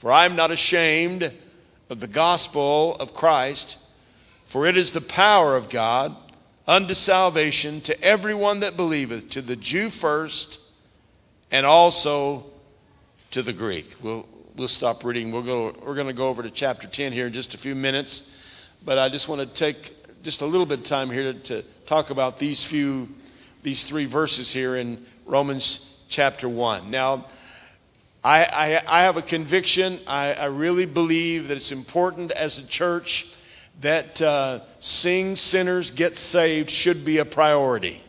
For I am not ashamed of the gospel of Christ, for it is the power of God unto salvation to everyone that believeth, to the Jew first, and also to the Greek. We'll, we'll stop reading. We'll go, we're going to go over to chapter 10 here in just a few minutes. But I just want to take just a little bit of time here to, to talk about these few, these three verses here in Romans chapter 1. Now, I, I, I have a conviction. I, I, really believe that it's important as a church that uh, seeing sinners get saved should be a priority.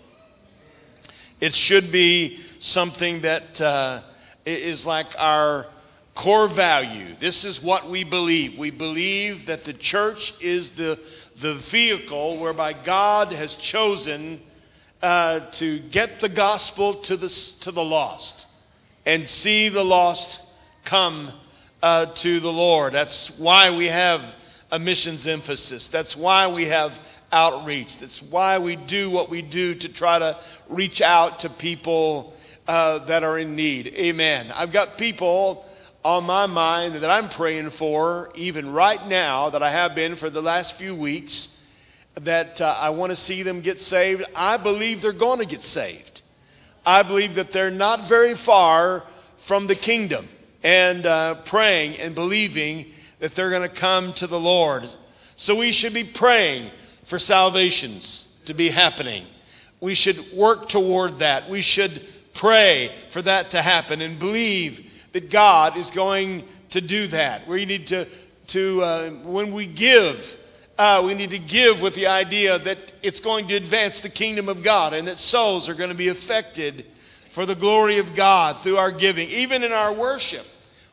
It should be something that uh, is like our core value. This is what we believe. We believe that the church is the, the vehicle whereby God has chosen uh, to get the gospel to the, to the lost and see the lost come uh, to the Lord. That's why we have a missions emphasis. That's why we have outreach. That's why we do what we do to try to reach out to people uh, that are in need. Amen. I've got people on my mind that I'm praying for, even right now, that I have been for the last few weeks, that uh, I want to see them get saved. I believe they're going to get saved. I believe that they're not very far from the kingdom and uh, praying and believing that they're going to come to the Lord. So we should be praying for salvations to be happening. We should work toward that. We should pray for that to happen and believe that God is going to do that. We need to, to uh, when we give, uh, we need to give with the idea that it's going to advance the kingdom of God and that souls are going to be affected for the glory of God through our giving, even in our worship.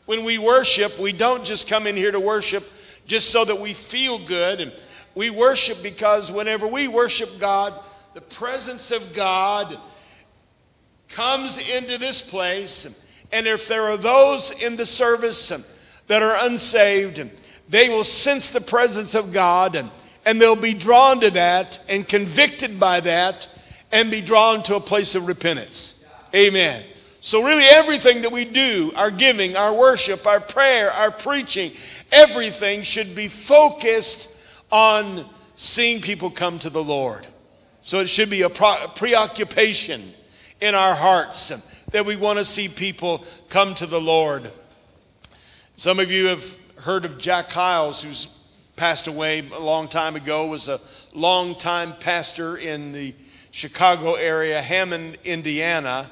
When we worship, we don't just come in here to worship just so that we feel good. And we worship because whenever we worship God, the presence of God comes into this place. And if there are those in the service that are unsaved, they will sense the presence of God and, and they'll be drawn to that and convicted by that and be drawn to a place of repentance. Amen. So, really, everything that we do, our giving, our worship, our prayer, our preaching, everything should be focused on seeing people come to the Lord. So, it should be a preoccupation in our hearts that we want to see people come to the Lord. Some of you have heard of Jack Hyles, who's passed away a long time ago, was a long time pastor in the Chicago area, Hammond, Indiana,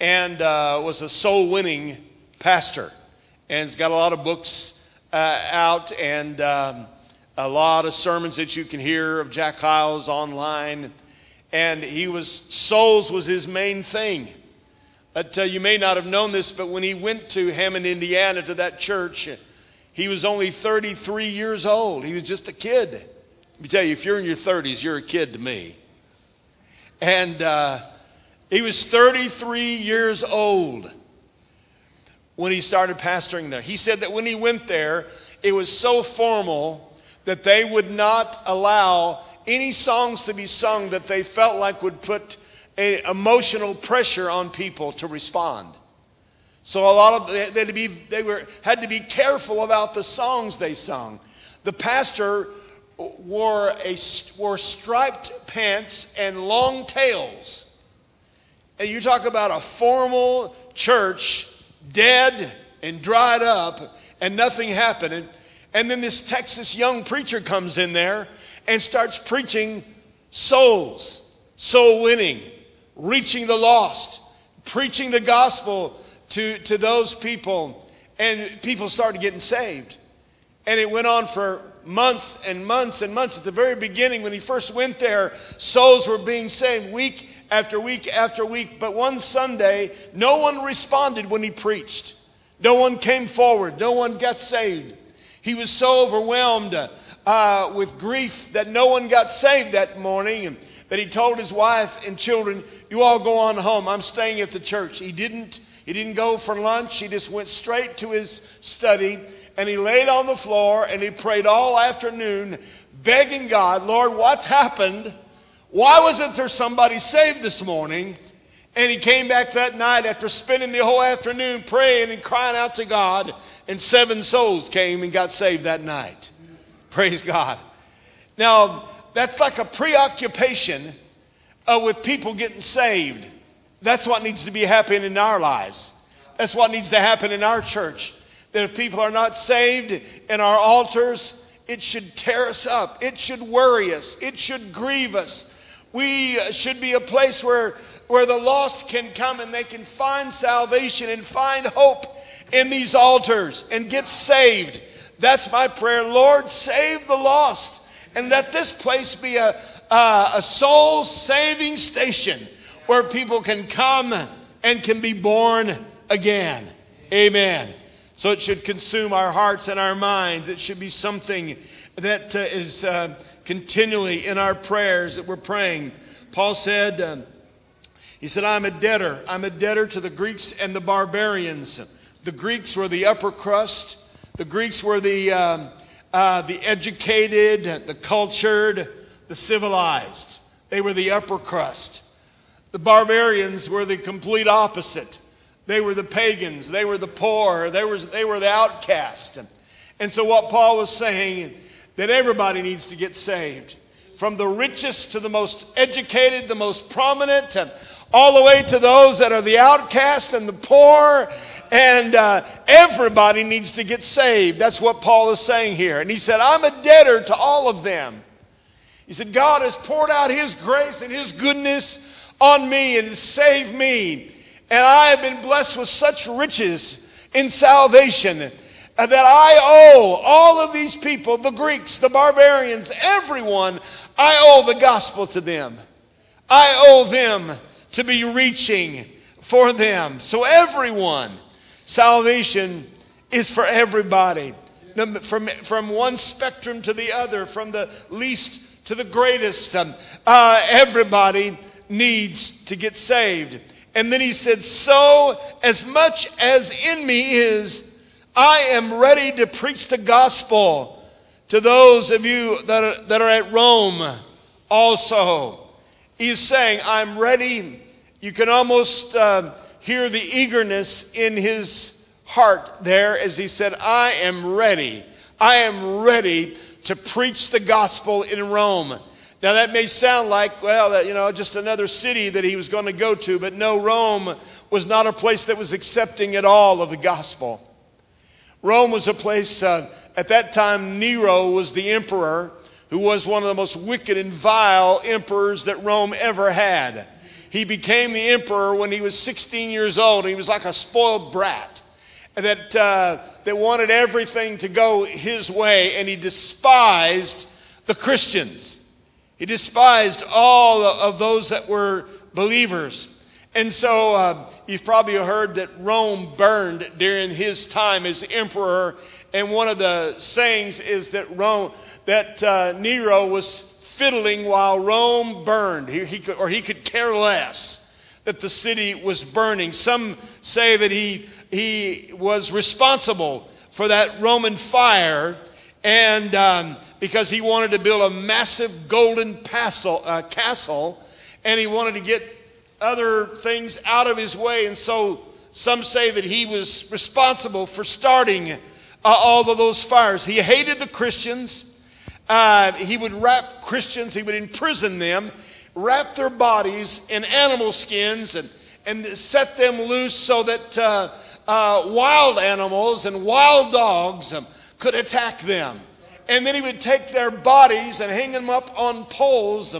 and uh, was a soul winning pastor. And he's got a lot of books uh, out and um, a lot of sermons that you can hear of Jack Hyles online. And he was, souls was his main thing. But uh, you may not have known this, but when he went to Hammond, Indiana, to that church, he was only 33 years old. He was just a kid. Let me tell you, if you're in your 30s, you're a kid to me. And uh, he was 33 years old when he started pastoring there. He said that when he went there, it was so formal that they would not allow any songs to be sung that they felt like would put an emotional pressure on people to respond. So a lot of they, they, be, they were, had to be careful about the songs they sung. The pastor wore, a, wore striped pants and long tails. And you talk about a formal church, dead and dried up, and nothing happening. And then this Texas young preacher comes in there and starts preaching souls, soul winning, reaching the lost, preaching the gospel to, to those people, and people started getting saved. And it went on for months and months and months. At the very beginning, when he first went there, souls were being saved week after week after week. But one Sunday, no one responded when he preached. No one came forward. No one got saved. He was so overwhelmed uh, with grief that no one got saved that morning. That he told his wife and children, You all go on home. I'm staying at the church. He didn't he didn't go for lunch. He just went straight to his study and he laid on the floor and he prayed all afternoon, begging God, Lord, what's happened? Why wasn't there somebody saved this morning? And he came back that night after spending the whole afternoon praying and crying out to God, and seven souls came and got saved that night. Praise God. Now, that's like a preoccupation uh, with people getting saved. That's what needs to be happening in our lives. That's what needs to happen in our church. That if people are not saved in our altars, it should tear us up. It should worry us. It should grieve us. We should be a place where, where the lost can come and they can find salvation and find hope in these altars and get saved. That's my prayer. Lord, save the lost and let this place be a, a, a soul saving station where people can come and can be born again. Amen. So it should consume our hearts and our minds. It should be something that uh, is uh, continually in our prayers that we're praying. Paul said, uh, he said, I'm a debtor. I'm a debtor to the Greeks and the barbarians. The Greeks were the upper crust. The Greeks were the, um, uh, the educated, the cultured, the civilized. They were the upper crust. The barbarians were the complete opposite. They were the pagans. They were the poor. They were, they were the outcast. And so, what Paul was saying, that everybody needs to get saved. From the richest to the most educated, the most prominent, and all the way to those that are the outcast and the poor. And uh, everybody needs to get saved. That's what Paul is saying here. And he said, I'm a debtor to all of them. He said, God has poured out his grace and his goodness on me and save me. And I have been blessed with such riches in salvation that I owe all of these people, the Greeks, the barbarians, everyone, I owe the gospel to them. I owe them to be reaching for them. So, everyone, salvation is for everybody. From, from one spectrum to the other, from the least to the greatest, um, uh, everybody needs to get saved. And then he said, So as much as in me is, I am ready to preach the gospel to those of you that are, that are at Rome also. He's saying, I'm ready. You can almost uh, hear the eagerness in his heart there as he said, I am ready. I am ready to preach the gospel in Rome. Now, that may sound like, well, you know, just another city that he was going to go to, but no, Rome was not a place that was accepting at all of the gospel. Rome was a place, uh, at that time, Nero was the emperor who was one of the most wicked and vile emperors that Rome ever had. He became the emperor when he was 16 years old. He was like a spoiled brat that, uh, that wanted everything to go his way, and he despised the Christians. He despised all of those that were believers. And so uh, you've probably heard that Rome burned during his time as emperor. And one of the sayings is that Rome, that uh, Nero was fiddling while Rome burned, he, he could, or he could care less that the city was burning. Some say that he, he was responsible for that Roman fire. And um, because he wanted to build a massive golden castle, uh, castle and he wanted to get other things out of his way. And so some say that he was responsible for starting uh, all of those fires. He hated the Christians. Uh, he would wrap Christians, he would imprison them, wrap their bodies in animal skins, and, and set them loose so that uh, uh wild animals and wild dogs um, could attack them. And then he would take their bodies and hang them up on poles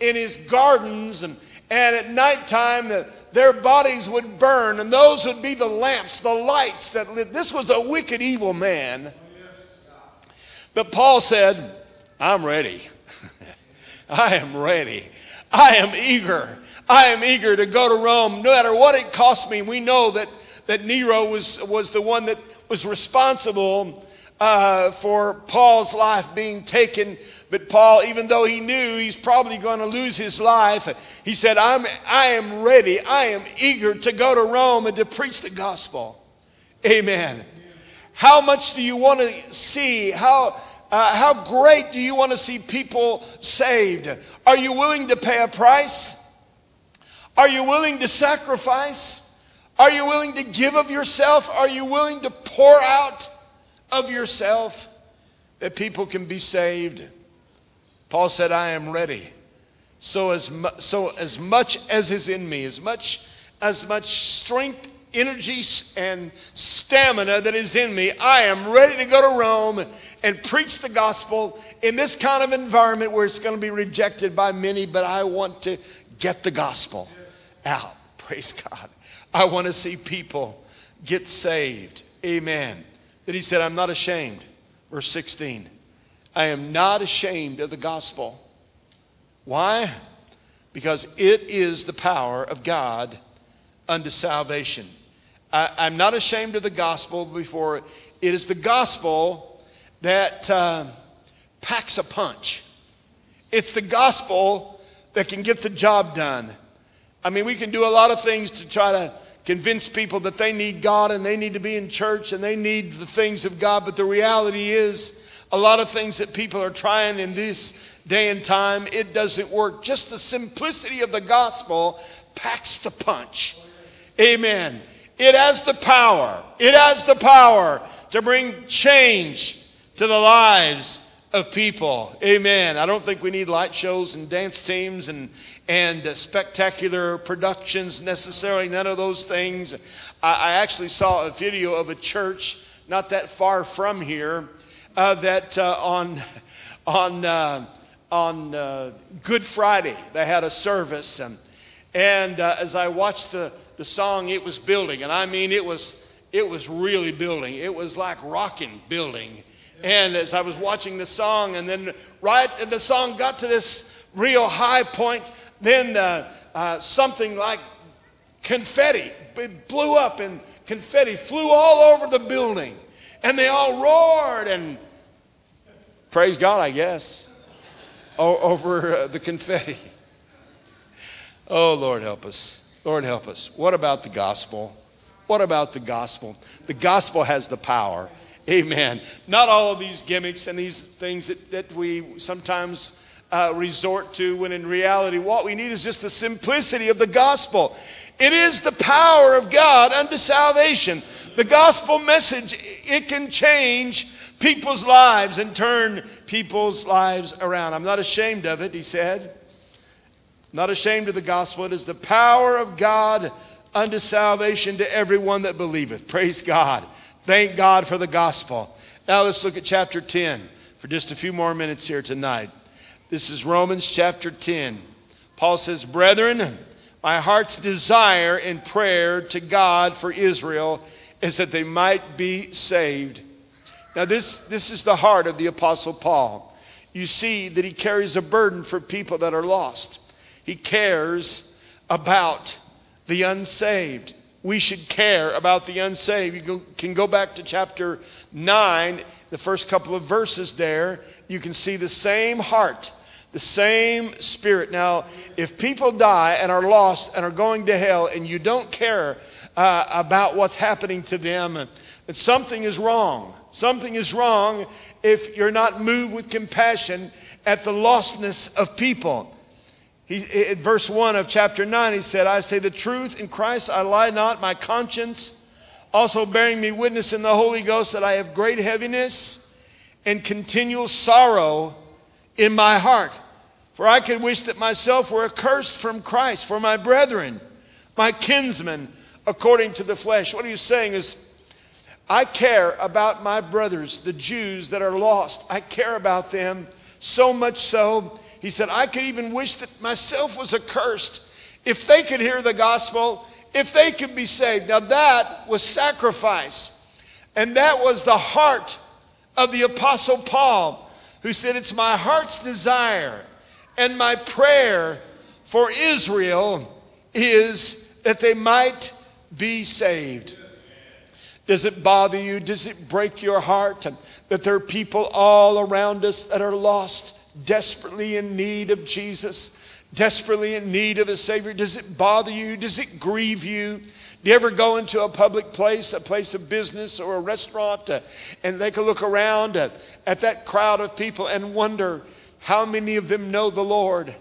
in his gardens. And, and at nighttime, their bodies would burn, and those would be the lamps, the lights that lit. This was a wicked, evil man. But Paul said, I'm ready. I am ready. I am eager. I am eager to go to Rome, no matter what it costs me. We know that, that Nero was, was the one that was responsible uh, for Paul's life being taken. But Paul, even though he knew he's probably going to lose his life, he said, I'm, I am ready. I am eager to go to Rome and to preach the gospel. Amen. How much do you want to see? How, uh, how great do you want to see people saved? Are you willing to pay a price? Are you willing to sacrifice? Are you willing to give of yourself? Are you willing to pour out of yourself that people can be saved? Paul said, I am ready. So as, mu- so as much as is in me, as much as much strength, energy, and stamina that is in me, I am ready to go to Rome and preach the gospel in this kind of environment where it's going to be rejected by many, but I want to get the gospel out. Praise God. I want to see people get saved. Amen. Then he said, I'm not ashamed. Verse 16. I am not ashamed of the gospel. Why? Because it is the power of God unto salvation. I, am not ashamed of the gospel before it is the gospel that uh, packs a punch. It's the gospel that can get the job done. I mean, we can do a lot of things to try to convince people that they need God and they need to be in church and they need the things of God, but the reality is, a lot of things that people are trying in this day and time, it doesn't work. Just the simplicity of the gospel packs the punch. Amen. It has the power. It has the power to bring change to the lives of people. Amen. I don't think we need light shows and dance teams and and spectacular productions necessarily. None of those things. I, actually saw a video of a church not that far from here uh, that uh, on on uh, on uh, Good Friday they had a service, and, and uh, as I watched the the song, it was building, and I mean it was it was really building. It was like rocking building. And as I was watching the song, and then right, and the song got to this real high point, then uh, something like confetti it blew up, and confetti flew all over the building and they all roared and praise God, I guess, over uh, the confetti. Oh, Lord, help us. Lord, help us. What about the gospel? What about the gospel? The gospel has the power. Amen. Not all of these gimmicks and these things that, that we sometimes uh, resort to, when in reality, what we need is just the simplicity of the gospel. It is the power of God unto salvation the gospel message, it can change people's lives and turn people's lives around. I'm not ashamed of it, he said. Not ashamed of the gospel. It is the power of God unto salvation to everyone that believeth. Praise God. Thank God for the gospel. Now let's look at chapter 10 for just a few more minutes here tonight. This is Romans chapter 10. Paul says, Brethren, my heart's desire in prayer to God for Israel is that they might be saved. Now, this, this is the heart of the Apostle Paul. You see that he carries a burden for people that are lost, he cares about the unsaved. We should care about the unsaved. You can go back to chapter 9, the first couple of verses there. You can see the same heart, the same spirit. Now, if people die and are lost and are going to hell and you don't care uh, about what's happening to them, that something is wrong. Something is wrong if you're not moved with compassion at the lostness of people. He, in verse 1 of chapter 9, he said, I say the truth in Christ, I lie not, my conscience also bearing me witness in the Holy Ghost that I have great heaviness and continual sorrow in my heart. For I could wish that myself were accursed from Christ for my brethren, my kinsmen according to the flesh. What he's saying is, I care about my brothers, the Jews that are lost. I care about them so much so. He said, I could even wish that myself was accursed if they could hear the gospel, if they could be saved. Now, that was sacrifice. And that was the heart of the Apostle Paul, who said, It's my heart's desire and my prayer for Israel is that they might be saved. Does it bother you? Does it break your heart that there are people all around us that are lost, desperately in need of Jesus, desperately in need of a Savior? Does it bother you? Does it grieve you? Do you ever go into a public place, a place of business or a restaurant, uh, and they can look around at that crowd of people and wonder how many of them know the Lord?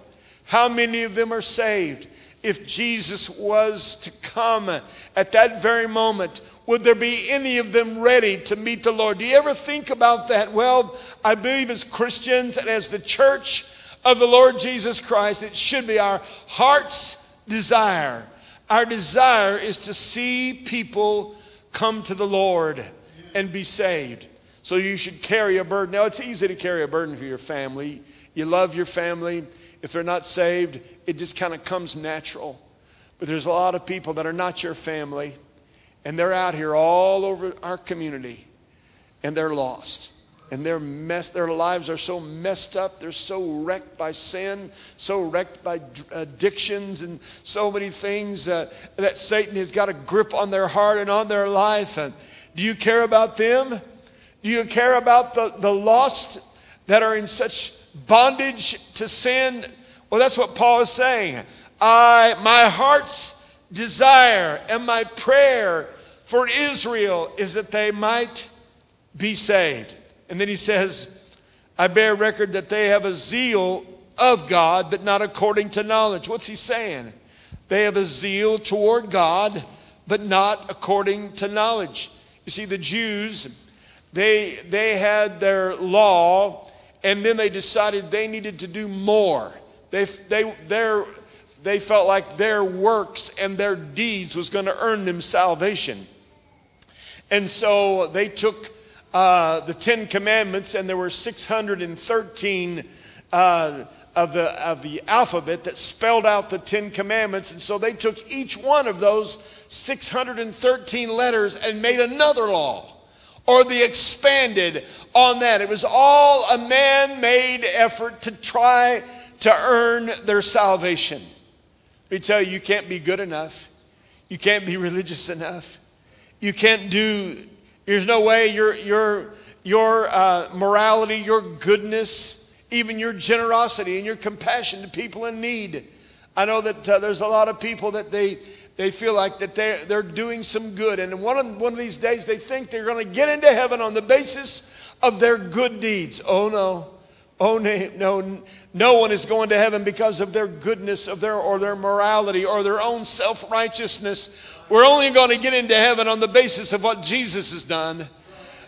How many of them are saved? if Jesus was to come at that very moment, would there be any of them ready to meet the Lord? Do you ever think about that? Well, I believe as Christians and as the church of the Lord Jesus Christ, it should be our heart's desire. Our desire is to see people come to the Lord and be saved. So you should carry a burden. Now, it's easy to carry a burden for your family. You love your family. If they're not saved, it just kind of comes natural. But there's a lot of people that are not your family, and they're out here all over our community, and they're lost. And their mess, their lives are so messed up. They're so wrecked by sin, so wrecked by addictions, and so many things uh, that Satan has got a grip on their heart and on their life. And do you care about them? Do you care about the, the lost that are in such bondage to sin? Well, that's what Paul is saying. I, my heart's desire and my prayer for Israel is that they might be saved. And then he says, I bear record that they have a zeal of God, but not according to knowledge. What's he saying? They have a zeal toward God, but not according to knowledge. You see, the Jews, they, they had their law, and then they decided they needed to do more. They, they, their, they felt like their works and their deeds was going to earn them salvation. And so they took uh, the Ten Commandments, and there were 613 uh, of, the, of the alphabet that spelled out the Ten Commandments. And so they took each one of those 613 letters and made another law or the expanded on that. It was all a man made effort to try to earn their salvation. Let me tell you, you can't be good enough. You can't be religious enough. You can't do, there's no way your, your, your uh, morality, your goodness, even your generosity and your compassion to people in need. I know that uh, there's a lot of people that they, they feel like that they're, they're doing some good. And one of, one of these days, they think they're going to get into heaven on the basis of their good deeds. Oh, no. Oh, no, no. No one is going to heaven because of their goodness of their, or their morality or their own self righteousness. We're only going to get into heaven on the basis of what Jesus has done,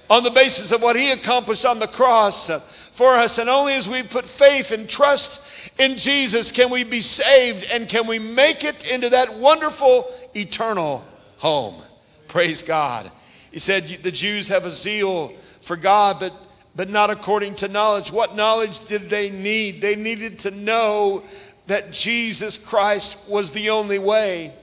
on the basis of what he accomplished on the cross for us. And only as we put faith and trust in Jesus can we be saved and can we make it into that wonderful eternal home. Praise God. He said the Jews have a zeal for God, but, but not according to knowledge. What knowledge did they need? They needed to know that Jesus Christ was the only way.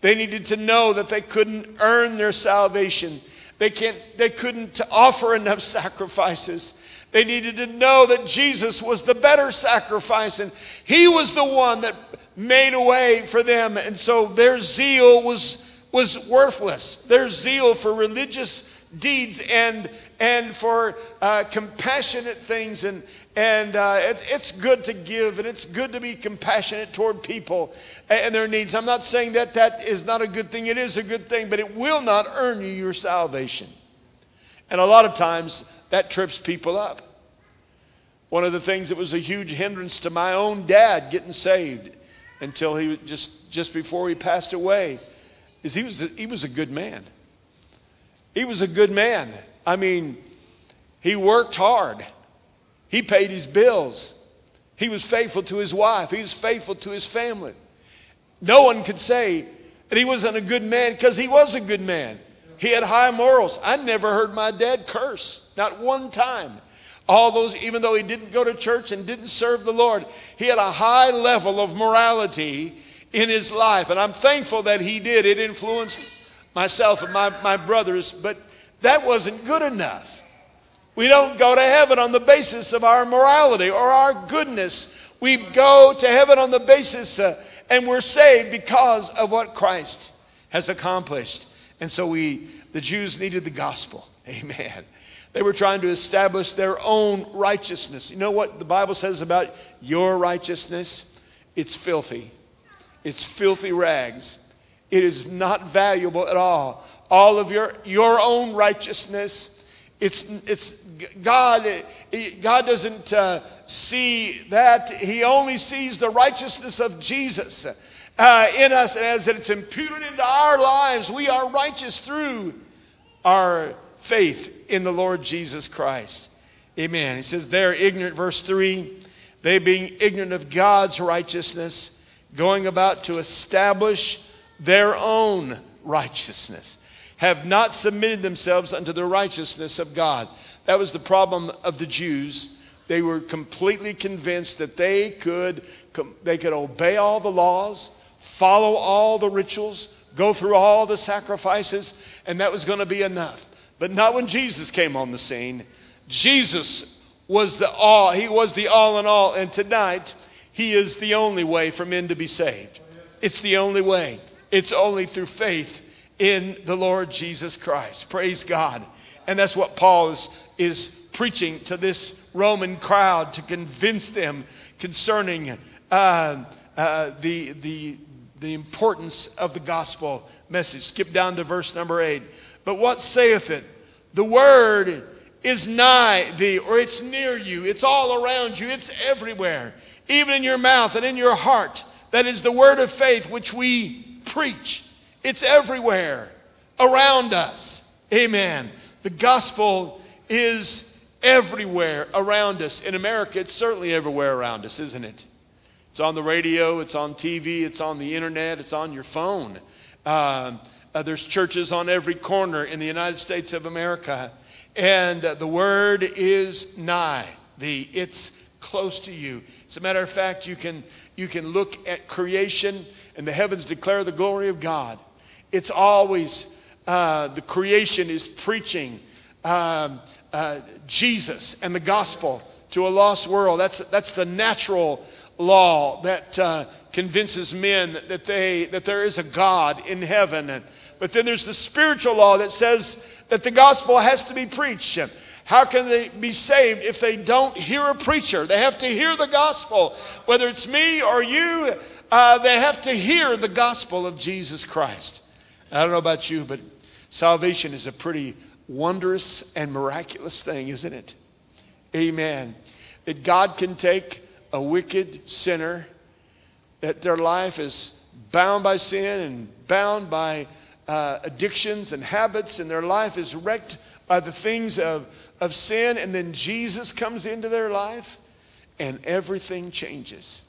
They needed to know that they couldn't earn their salvation. They, can't, they couldn't offer enough sacrifices. They needed to know that Jesus was the better sacrifice and he was the one that made a way for them. And so their zeal was, was worthless. Their zeal for religious deeds and, and for uh, compassionate things. And, and uh, it, it's good to give and it's good to be compassionate toward people and their needs. I'm not saying that that is not a good thing, it is a good thing, but it will not earn you your salvation. And a lot of times, that trips people up. One of the things that was a huge hindrance to my own dad getting saved until he just just before he passed away is he was he was a good man. He was a good man. I mean, he worked hard. He paid his bills. He was faithful to his wife. He was faithful to his family. No one could say that he wasn't a good man because he was a good man. He had high morals. I never heard my dad curse, not one time. All those, even though he didn't go to church and didn't serve the Lord, he had a high level of morality in his life. And I'm thankful that he did. It influenced myself and my, my brothers, but that wasn't good enough. We don't go to heaven on the basis of our morality or our goodness. We go to heaven on the basis, uh, and we're saved because of what Christ has accomplished. And so we, the Jews needed the gospel. Amen. They were trying to establish their own righteousness. You know what the Bible says about your righteousness? It's filthy. It's filthy rags. It is not valuable at all. All of your, your own righteousness, it's, it's God, God doesn't uh, see that. He only sees the righteousness of Jesus. uh, in us, and as it's imputed into our lives, we are righteous through our faith in the Lord Jesus Christ. Amen. He says, they're ignorant, verse 3, they being ignorant of God's righteousness, going about to establish their own righteousness, have not submitted themselves unto the righteousness of God. That was the problem of the Jews. They were completely convinced that they could, they could obey all the laws, follow all the rituals, go through all the sacrifices, and that was going to be enough. But not when Jesus came on the scene. Jesus was the all, he was the all in all, and tonight he is the only way for men to be saved. It's the only way. It's only through faith in the Lord Jesus Christ. Praise God. And that's what Paul is, is preaching to this Roman crowd to convince them concerning uh, uh, the, the, the importance of the gospel message. Skip down to verse number eight. But what saith it? The word is nigh thee, or it's near you, it's all around you, it's everywhere, even in your mouth and in your heart. That is the word of faith which we preach. It's everywhere around us. Amen. The gospel is everywhere around us. In America, it's certainly everywhere around us, isn't it? It's on the radio, it's on TV, it's on the internet, it's on your phone. Uh, uh, there's churches on every corner in the United States of America. And uh, the word is nigh thee. It's close to you. As a matter of fact, you can, you can look at creation and the heavens declare the glory of God. It's always, uh, the creation is preaching um, uh, Jesus and the gospel to a lost world. That's, that's the natural law that uh, convinces men that, they, that there is a God in heaven. But then there's the spiritual law that says that the gospel has to be preached. How can they be saved if they don't hear a preacher? They have to hear the gospel. Whether it's me or you, uh, they have to hear the gospel of Jesus Christ. I don't know about you, but salvation is a pretty wondrous and miraculous thing, isn't it? Amen. That God can take a wicked sinner, that their life is bound by sin and bound by uh, addictions and habits, and their life is wrecked by the things of, of sin, and then Jesus comes into their life, and everything changes.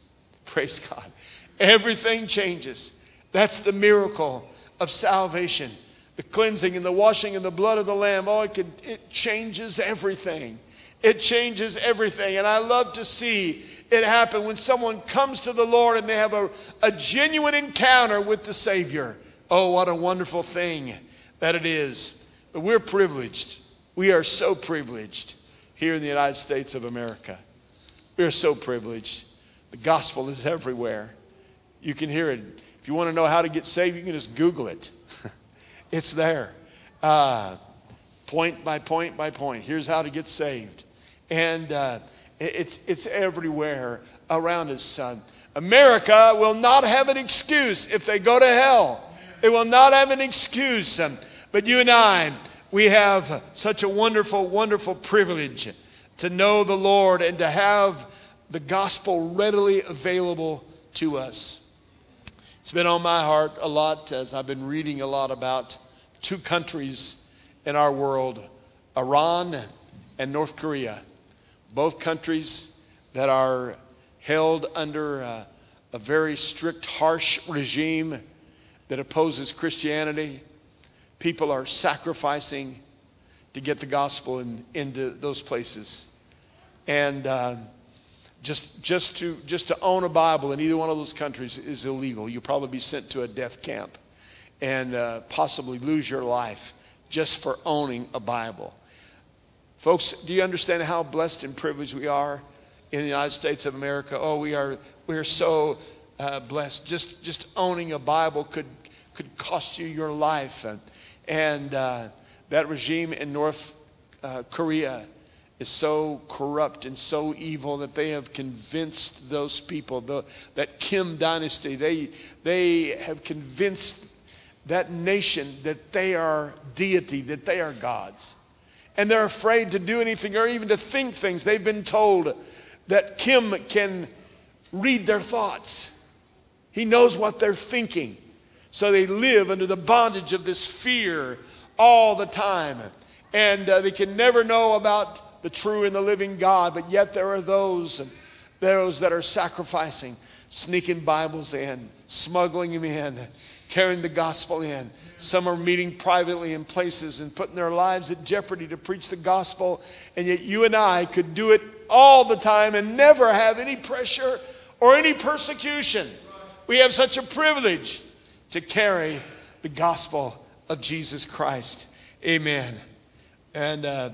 Praise God. Everything changes. That's the miracle of salvation. The cleansing and the washing in the blood of the Lamb. Oh, it, could, it changes everything. It changes everything. And I love to see it happen when someone comes to the Lord and they have a, a genuine encounter with the Savior. Oh, what a wonderful thing that it is. But we're privileged. We are so privileged here in the United States of America. We are so privileged. The gospel is everywhere. You can hear it. If you want to know how to get saved, you can just Google it. it's there. Uh, point by point by point. Here's how to get saved. And uh, it's, it's everywhere around us, son. America will not have an excuse if they go to hell. They will not have an excuse. But you and I, we have such a wonderful, wonderful privilege to know the Lord and to have the gospel readily available to us. It's been on my heart a lot as I've been reading a lot about two countries in our world Iran and North Korea. Both countries that are held under a, a very strict, harsh regime that opposes Christianity. People are sacrificing to get the gospel in, into those places. And. Uh, just, just, to, just to own a Bible in either one of those countries is illegal. You'll probably be sent to a death camp and uh, possibly lose your life just for owning a Bible. Folks, do you understand how blessed and privileged we are in the United States of America? Oh, we are, we are so uh, blessed. Just, just owning a Bible could, could cost you your life. And, and uh, that regime in North uh, Korea is so corrupt and so evil that they have convinced those people, the, that Kim dynasty, they, they have convinced that nation that they are deity, that they are gods. And they're afraid to do anything or even to think things. They've been told that Kim can read their thoughts. He knows what they're thinking. So they live under the bondage of this fear all the time. And uh, they can never know about the true and the living God, but yet there are those, and those that are sacrificing, sneaking Bibles in, smuggling them in, carrying the gospel in. Some are meeting privately in places and putting their lives at jeopardy to preach the gospel. And yet you and I could do it all the time and never have any pressure or any persecution. We have such a privilege to carry the gospel of Jesus Christ. Amen. And uh,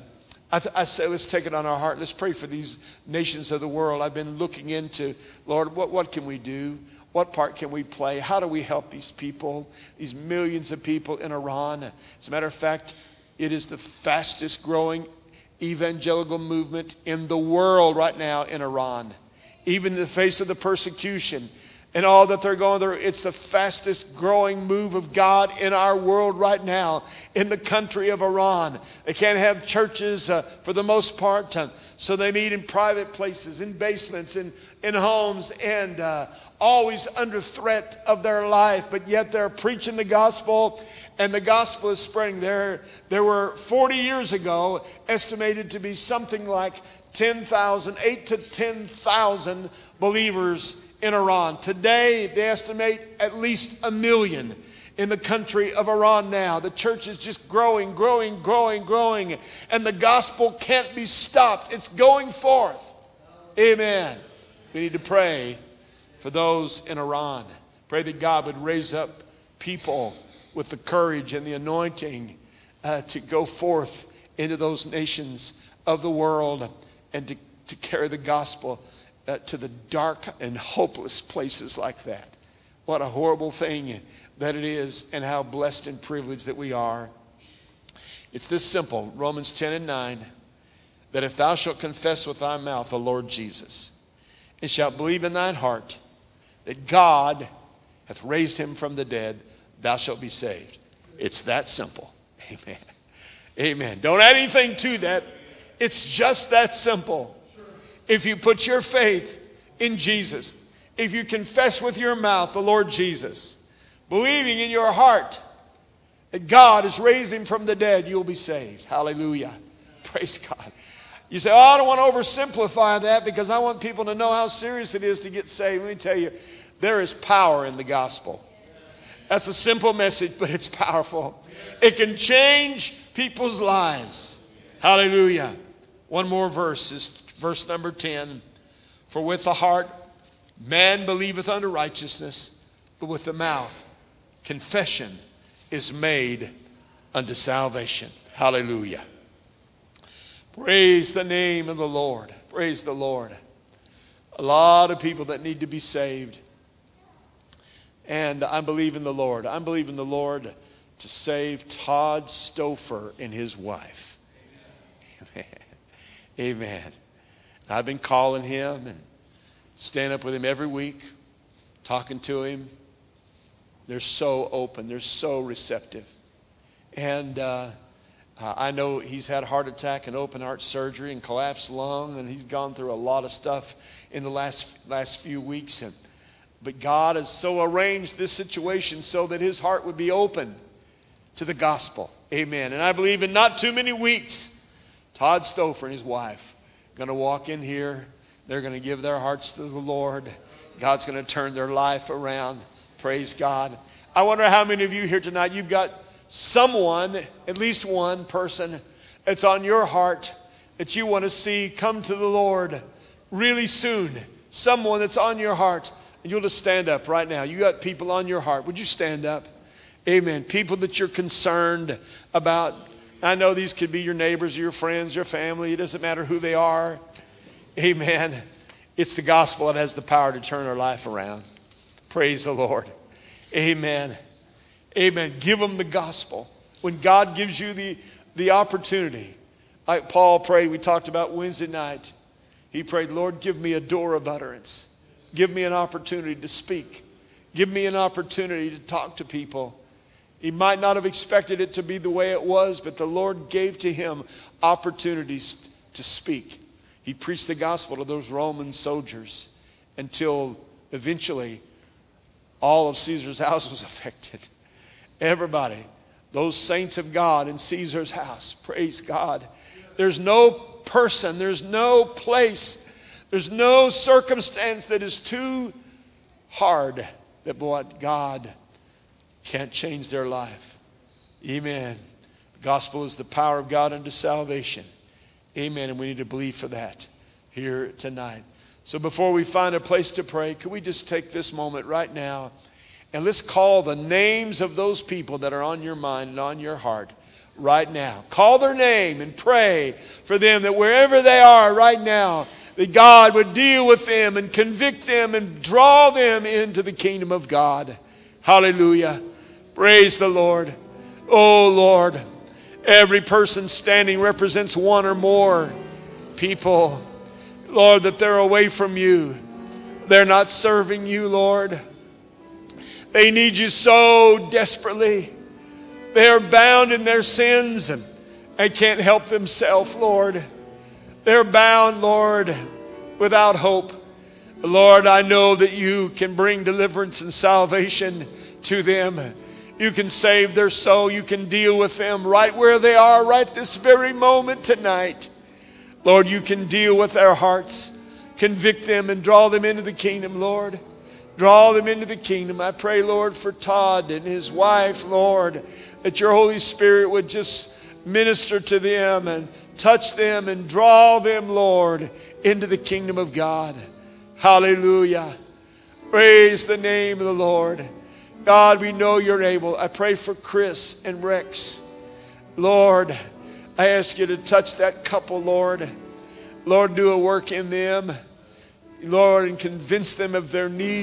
I, th- I, say, let's take it on our heart. Let's pray for these nations of the world. I've been looking into, Lord, what, what can we do? What part can we play? How do we help these people, these millions of people in Iran? As a matter of fact, it is the fastest growing evangelical movement in the world right now in Iran. Even in the face of the persecution, and all that they're going through. It's the fastest growing move of God in our world right now in the country of Iran. They can't have churches uh, for the most part, uh, so they meet in private places, in basements, in, in homes, and uh, always under threat of their life, but yet they're preaching the gospel and the gospel is spreading. There, there were 40 years ago estimated to be something like 10,000, 8 to 10,000 believers in Iran. Today, they estimate at least a million in the country of Iran now. The church is just growing, growing, growing, growing, and the gospel can't be stopped. It's going forth. Amen. We need to pray for those in Iran. Pray that God would raise up people with the courage and the anointing uh, to go forth into those nations of the world and to, to carry the gospel uh, to the dark and hopeless places like that. What a horrible thing that it is, and how blessed and privileged that we are. It's this simple Romans 10 and 9 that if thou shalt confess with thy mouth the Lord Jesus, and shalt believe in thine heart that God hath raised him from the dead, thou shalt be saved. It's that simple. Amen. Amen. Don't add anything to that. It's just that simple if you put your faith in Jesus, if you confess with your mouth the Lord Jesus, believing in your heart that God has raised him from the dead, you'll be saved. Hallelujah. Praise God. You say, Oh, I don't want to oversimplify that because I want people to know how serious it is to get saved. Let me tell you, there is power in the gospel. That's a simple message, but it's powerful. It can change people's lives. Hallelujah. One more verse is verse number 10 For with the heart man believeth unto righteousness, but with the mouth confession is made unto salvation. Hallelujah. Praise the name of the Lord. Praise the Lord. A lot of people that need to be saved. And I'm believing the Lord. I'm believing the Lord to save Todd Stouffer and his wife. Amen. Amen. I've been calling him and stand up with him every week, talking to him. They're so open, they're so receptive. And uh, I know he's had a heart attack and open heart surgery and collapsed lung, and he's gone through a lot of stuff in the last, last few weeks. And, but God has so arranged this situation so that his heart would be open to the gospel. Amen. And I believe in not too many weeks, Todd Stouffer and his wife going to walk in here. They're going to give their hearts to the Lord. God's going to turn their life around. Praise God. I wonder how many of you here tonight, you've got someone, at least one person, that's on your heart that you want to see come to the Lord really soon. Someone that's on your heart. And you'll just stand up right now. You got people on your heart. Would you stand up? Amen. People that you're concerned about I know these could be your neighbors, your friends, your family. It doesn't matter who they are. Amen. It's the gospel that has the power to turn our life around. Praise the Lord. Amen. Amen. Give them the gospel. When God gives you the, the opportunity, like Paul prayed, we talked about Wednesday night. He prayed, Lord, give me a door of utterance. Give me an opportunity to speak. Give me an opportunity to talk to people. He might not have expected it to be the way it was, but the Lord gave to him opportunities to speak. He preached the gospel to those Roman soldiers until eventually all of Caesar's house was affected. Everybody, those saints of God in Caesar's house, praise God. There's no person, there's no place, there's no circumstance that is too hard that what God can't change their life. Amen. The gospel is the power of God unto salvation. Amen. And we need to believe for that here tonight. So before we find a place to pray, could we just take this moment right now and let's call the names of those people that are on your mind and on your heart right now. Call their name and pray for them that wherever they are right now, that God would deal with them and convict them and draw them into the kingdom of God. Hallelujah. Praise the Lord. Oh Lord, every person standing represents one or more people, Lord, that they're away from you. They're not serving you, Lord. They need you so desperately. They are bound in their sins and they can't help themselves, Lord. They're bound, Lord, without hope. Lord, I know that you can bring deliverance and salvation to them. You can save their soul. You can deal with them right where they are, right this very moment tonight. Lord, you can deal with their hearts, convict them, and draw them into the kingdom, Lord. Draw them into the kingdom. I pray, Lord, for Todd and his wife, Lord, that your Holy Spirit would just minister to them and touch them and draw them, Lord, into the kingdom of God. Hallelujah. Praise the name of the Lord. God, we know you're able. I pray for Chris and Rex. Lord, I ask you to touch that couple, Lord. Lord, do a work in them. Lord, and convince them of their need